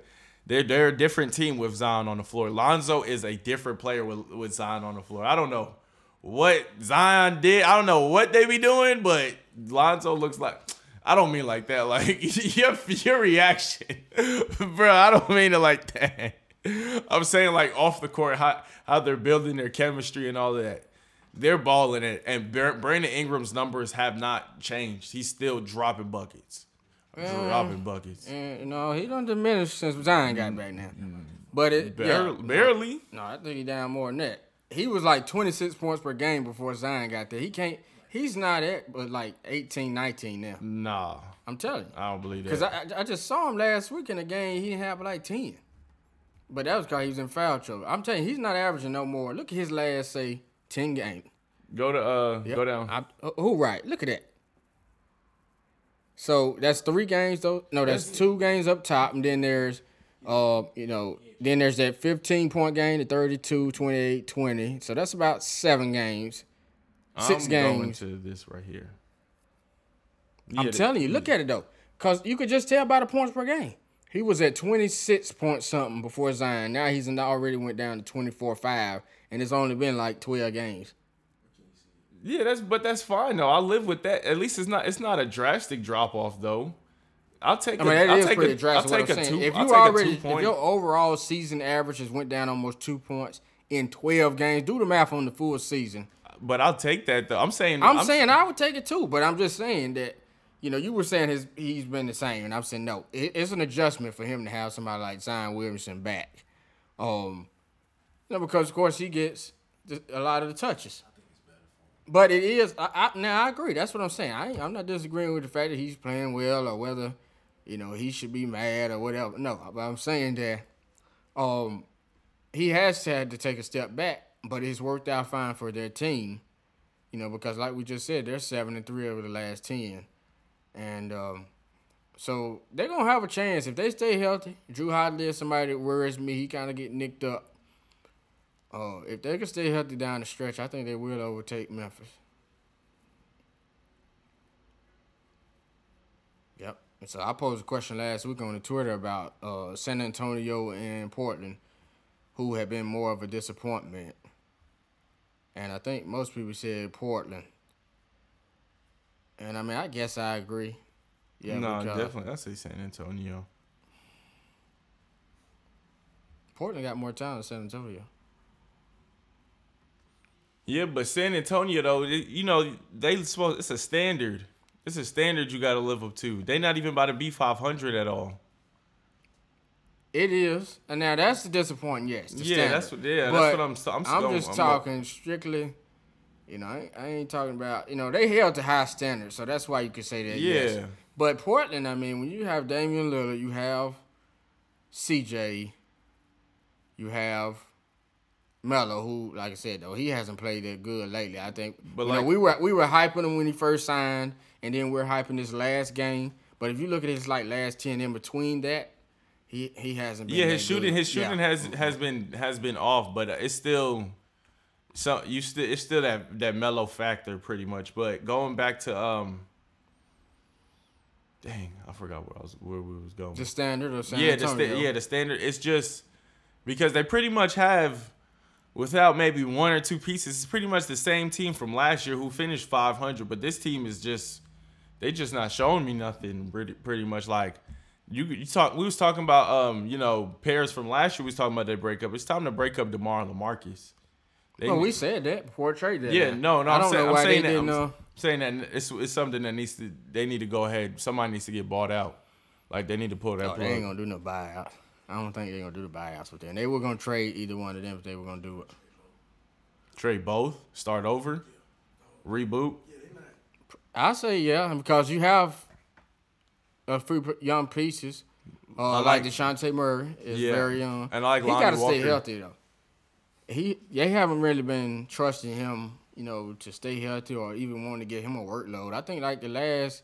they're they're a different team with Zion on the floor. Lonzo is a different player with, with Zion on the floor. I don't know what Zion did. I don't know what they be doing, but Lonzo looks like I don't mean like that. Like your your reaction, bro. I don't mean it like that. I'm saying like off the court, how how they're building their chemistry and all that. They're balling it, and Brandon Ingram's numbers have not changed. He's still dropping buckets, dropping buckets. And no, he don't diminish since Zion got back now. Mm-hmm. But it Barely, yeah, barely. No, I think he down more than that. He was like 26 points per game before Zion got there. He can't. He's not at but like 18, 19 now. Nah, I'm telling you. I don't believe that. Because I, I I just saw him last week in the game. He didn't have like 10. But that was because he was in foul trouble. I'm telling you, he's not averaging no more. Look at his last, say, 10 games. go to uh, Yep. go down. I, uh, who right? Look at that. So that's three games though. No, that's two games up top, and then there's, uh, you know, then there's that 15 point game, the 32, 28, 20. So that's about seven games. Six I'm going games. to this right here. I'm telling you, look at it though, cause you could just tell by the points per game. He was at 26 point something before Zion. Now he's already went down to 24 five, and it's only been like 12 games. Yeah, that's but that's fine though. I live with that. At least it's not it's not a drastic drop off though. I'll take. I mean, a, that I'll is take pretty a, drastic. I'll What take I'm a saying, two. if you already, if your overall season averages went down almost two points in 12 games, do the math on the full season. But I'll take that though. I'm saying. I'm, saying I would take it too, but I'm just saying that, you know, you were saying his he's been the same, and I'm saying no, it, it's an adjustment for him to have somebody like Zion Williamson back, um, you know, because of course he gets a lot of the touches. But it is I, I, now I agree. That's what I'm saying. I I'm not disagreeing with the fact that he's playing well or whether, you know, he should be mad or whatever. No, but I'm saying that, um, he has had to take a step back, but it's worked out fine for their team. You know, because like we just said, they're seven and three over the last ten, and um, so they're gonna have a chance if they stay healthy. Jrue Holiday is somebody that worries me. He kind of get nicked up. Uh, if they can stay healthy down the stretch, I think they will overtake Memphis. Yep. So I posed a question last week on the Twitter about uh, San Antonio and Portland, who have been more of a disappointment. And I think most people said Portland. And I mean, I guess I agree. Yeah, no, definitely. I say San Antonio. Portland got more talent than San Antonio. Yeah, but San Antonio though, you know, they supposed it's a standard. It's a standard you got to live up to. They not even about to be 500 at all. It is, and now that's the disappointing. Yes, Yeah, standard. that's what- yeah, that's what I'm I'm I'm going- just I'm talking strictly. You know, I ain't, I ain't talking about. You know, they held to high standards, so that's why you could say that. yes. Yeah. But Portland, I mean, when you have Damian Lillard, you have CJ, you have Melo, who, like I said, though he hasn't played that good lately. I think, But you know, we were we were hyping him when he first signed, and then we're hyping his last game. But if you look at his like last ten in between that, he he hasn't been. Yeah, that his shooting good. his shooting Yeah. has has been has been off, but it's still so you still it's still that that Melo factor pretty much. But going back to um, dang, I forgot where I was where we was going. The standard of San yeah, the sta- yeah, the standard. It's just because they pretty much have, without maybe one or two pieces, it's pretty much the same team from last year who finished 500. But this team is just, they just not showing me nothing. Pretty pretty much like. You, you talk. We was talking about um you know pairs from last year. We was talking about their breakup. It's time to break up Demar and Lamarcus. They, Well, we said that before trade that. yeah, no, no. I I'm don't saying, know I'm saying that. I'm Uh, saying that it's it's something that needs to. They need to go ahead. Somebody needs to get bought out. Like they need to pull that oh, plug. they ain't gonna do no buyouts. I don't think they're gonna do the buyouts with them. They were gonna trade either one of them if they were gonna do it. Trade both. Start over. Reboot. I say yeah, because you have a few young pieces. Uh, I like, like- Dejounte Murray is Yeah. very young. And I like he gotta stay healthy though. He they haven't really been trusting him, you know, to stay healthy or even wanting to get him a workload. I think like the last,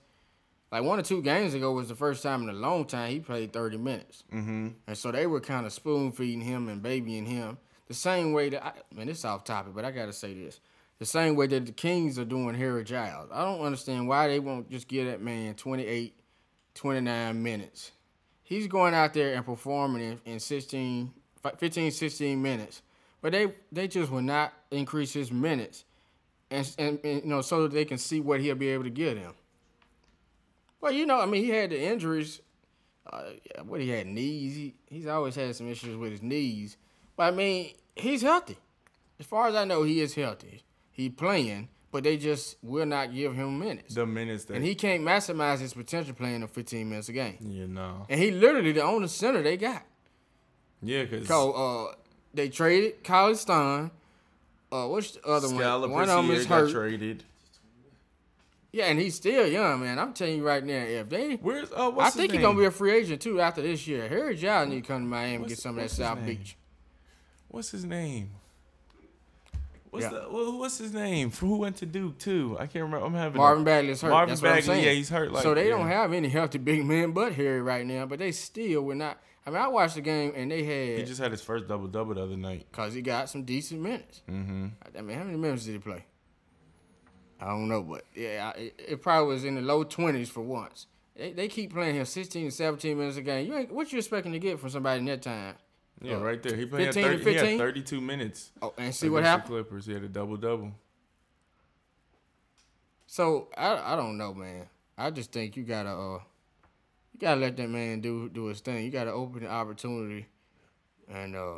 like one or two games ago was the first time in a long time he played thirty minutes, mm-hmm. and so they were kind of spoon feeding him and babying him the same way that I, man, it's off topic, but I gotta say this. The same way that the Kings are doing Harry Giles. I don't understand why they won't just give that man 28, 29 minutes. He's going out there and performing in, in 16, 15, 16 minutes. But they they just will not increase his minutes. And, and, and you know, so that they can see what he'll be able to give them. Well, you know, I mean, he had the injuries. Uh, what he had knees. He, he's always had some issues with his knees. But I mean, he's healthy. As far as I know, he is healthy. He playing, but they just will not give him minutes. The minutes that and he can't maximize his potential playing in 15 minutes a game. You know. And he literally the only center they got. Yeah, because So uh, they traded Cauley-Stein. Uh, what's the other one? One of them is hurt. traded. Yeah, and he's still young, man. I'm telling you right now, if they, Where's uh? I think he's gonna be a free agent too after this year. Harry Giles need to come to Miami and get some of that South name? Beach. What's his name? What's Yeah. the What's his name? Who went to Duke too? I can't remember. I'm having Marvin Bagley's hurt. Marvin That's Bagley, yeah, he's hurt, like, so they yeah. don't have any healthy big men but Harry right now. But they still were not. I mean, I watched the game and they had. He just had his first double double the other night. because he got some decent minutes. Mm-hmm. I mean, how many minutes did he play? I don't know, but yeah, it, it probably was in the low twenties for once. They, they keep playing him 16, 17 minutes a game. You ain't, what you expecting to get from somebody in that time? Yeah, Uh, right there. He played 15 to 30, he had 32 minutes. Oh, and see what against the happened. Clippers. He had a double double. So I I don't know, man. I just think you gotta uh you gotta let that man do do his thing. You gotta open the opportunity, and uh,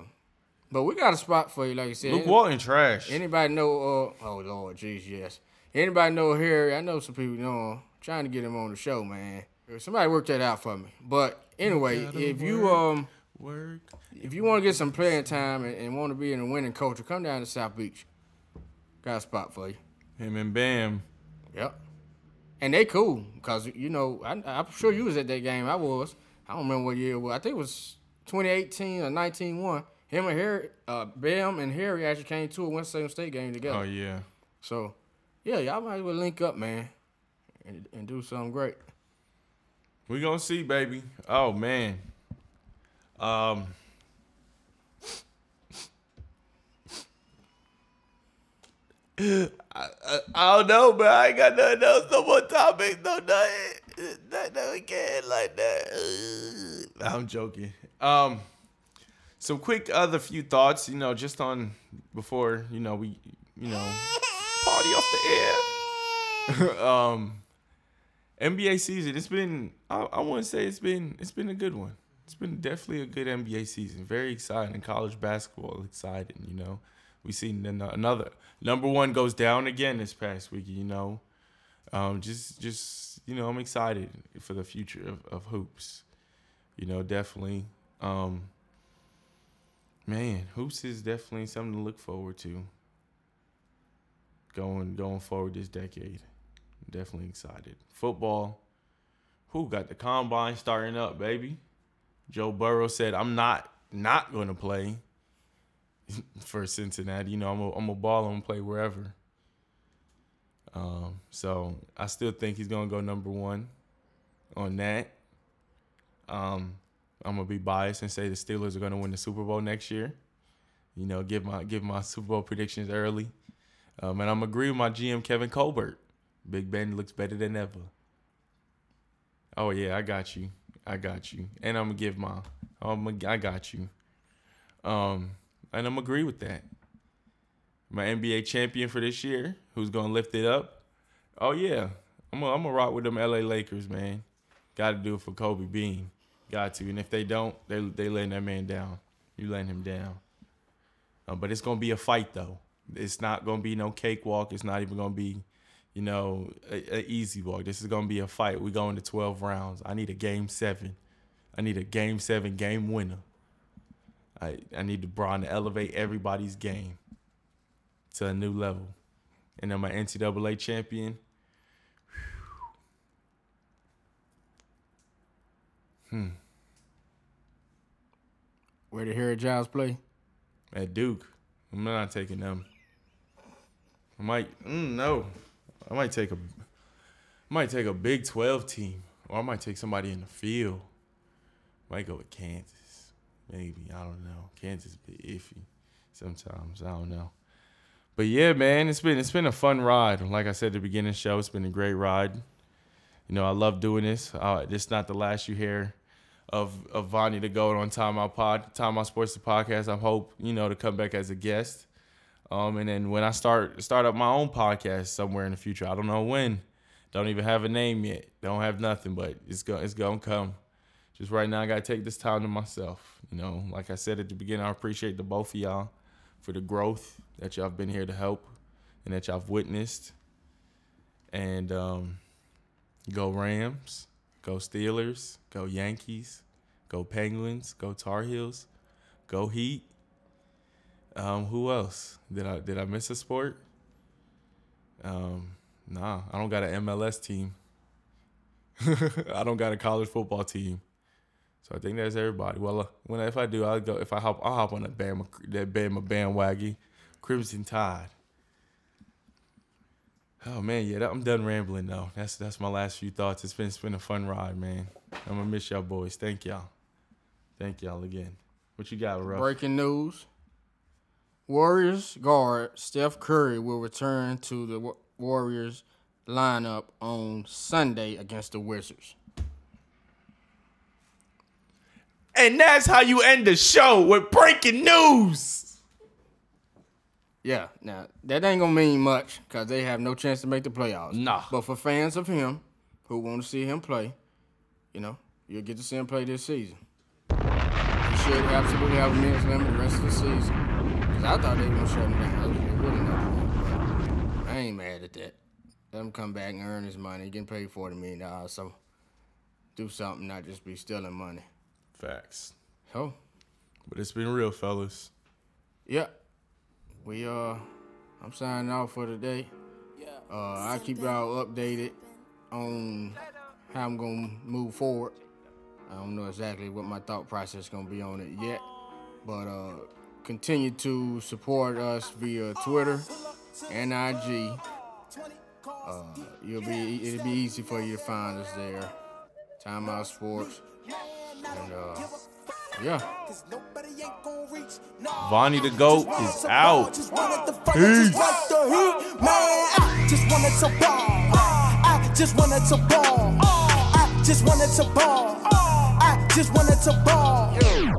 but we got a spot for you, like I said. Luke Any- Walton trash. Anybody know? Uh, oh Lord, jeez, yes. Anybody know Harry? I know some people know. him. Trying to get him on the show, man. Somebody work that out for me. But anyway, gotta if you work. um Work. if you want to get some playing time and, and want to be in a winning culture, come down to South Beach. Got a spot for you. Him and Bam. Yep. And they cool because you know I, I'm sure you was at that game. I was. I don't remember what year it was. I think it was 2018 or 19-1. Him and Harry, uh, Bam and Harry actually came to a Winston State game together. Oh yeah. So, yeah, y'all might as well link up, man, and, and do something great. We gonna see, baby. Oh man. Um. I, I, I don't know, but I ain't got nothing else. No more topics. No nothing. Nothing again like that. I'm joking. Um. Some quick other few thoughts, you know, just on before you know we, you know, off the air. um. NBA season, it's been I, I want to say it's been it's been a good one. It's been definitely a good NBA season. Very exciting. College basketball exciting, you know. We seen another number one goes down again this past week, you know. Um, just just you know, I'm excited for the future of, of hoops. You know, definitely. Um, man, hoops is definitely something to look forward to. Going going forward this decade. Definitely excited. Football. Who got the combine starting up, baby? Joe Burrow said, "I'm not not going to play for Cincinnati. You know, I'm a, I'm a ball. I'm gonna play wherever." Um, so I still think he's gonna go number one on that. Um, I'm gonna be biased and say the Steelers are gonna win the Super Bowl next year. You know, give my give my Super Bowl predictions early. Um, and I'm agree with my GM Kevin Colbert. Big Ben looks better than ever. Oh yeah, I got you. I got you. And I'm gonna give my. I'm gonna, I got you. Um, and I'm agree with that. My NBA champion for this year, who's gonna lift it up? Oh yeah, I'm gonna, I'm gonna rock with them LA Lakers, man. Got to do it for Kobe Bean. Got to. And if they don't, they they letting that man down. You letting him down. Uh, but it's gonna be a fight though. It's not gonna be no cakewalk. It's not even gonna be, you know, an easy walk. This is gonna be a fight. We going to 12 rounds. I need a game seven. I need a game seven game winner. I I need LeBron to elevate everybody's game to a new level. And then my NCAA champion. Hmm. Where did Harry Giles play? At Duke. I'm not taking them. I might mm, no. I might take a I might take a Big 12 team. Or I might take somebody in the field. Might go with Kansas. Maybe. I don't know. Kansas be iffy sometimes. I don't know. But yeah, man, it's been it's been a fun ride. Like I said at the beginning of the show, it's been a great ride. You know, I love doing this. Uh, this not the last you hear of of Vonnie to go on Time Out Pod, Time Out Sports the podcast. I hope you know to come back as a guest. Um, and then when I start start up my own podcast somewhere in the future, I don't know when. Don't even have a name yet. Don't have nothing, but it's going it's gonna come. Just right now, I gotta take this time to myself. You know, like I said at the beginning, I appreciate the both of y'all for the growth that y'all have been here to help and that y'all have witnessed. And um, go Rams, go Steelers, go Yankees, go Penguins, go Tar Heels, go Heat. Um, who else? Did I did I miss a sport? Um, nah, I don't got an MLS team. I don't got a college football team. So I think that's everybody. Well, uh, when if I do, I'll go. If I hop, I'll hop on that Bama that Bama bandwagon, Crimson Tide. Oh man, yeah, that, I'm done rambling though. That's that's my last few thoughts. It's been it's been a fun ride, man. I'm gonna miss y'all boys. Thank y'all. Thank y'all again. What you got, Ruff? Breaking news. Warriors guard Steph Curry will return to the Warriors lineup on Sunday against the Wizards. And that's how you end the show with breaking news. Yeah, now that ain't gonna mean much because they have no chance to make the playoffs. Nah. But for fans of him who want to see him play, you know, you'll get to see him play this season. He should absolutely have a minutes limit the rest of the season. Because I thought they were gonna shut him down. That was really no But I ain't mad at that. Let him come back and earn his money. He getting paid forty million dollars, so do something, not just be stealing money. Facts. So, But it's been real, fellas. yeah, we uh, I'm signing off for today. Yeah. Uh, I'll keep y'all updated on how I'm gonna move forward. I don't know exactly what my thought process is gonna be on it yet, but uh, continue to support us via Twitter and IG. Uh, you'll be it'll be easy for you to find us there. Timeout Sports, and uh, yeah. Vonnie the GOAT is out. Peace. Just wanted to ball. I just wanted to ball. I just wanted to ball. I just wanted to ball.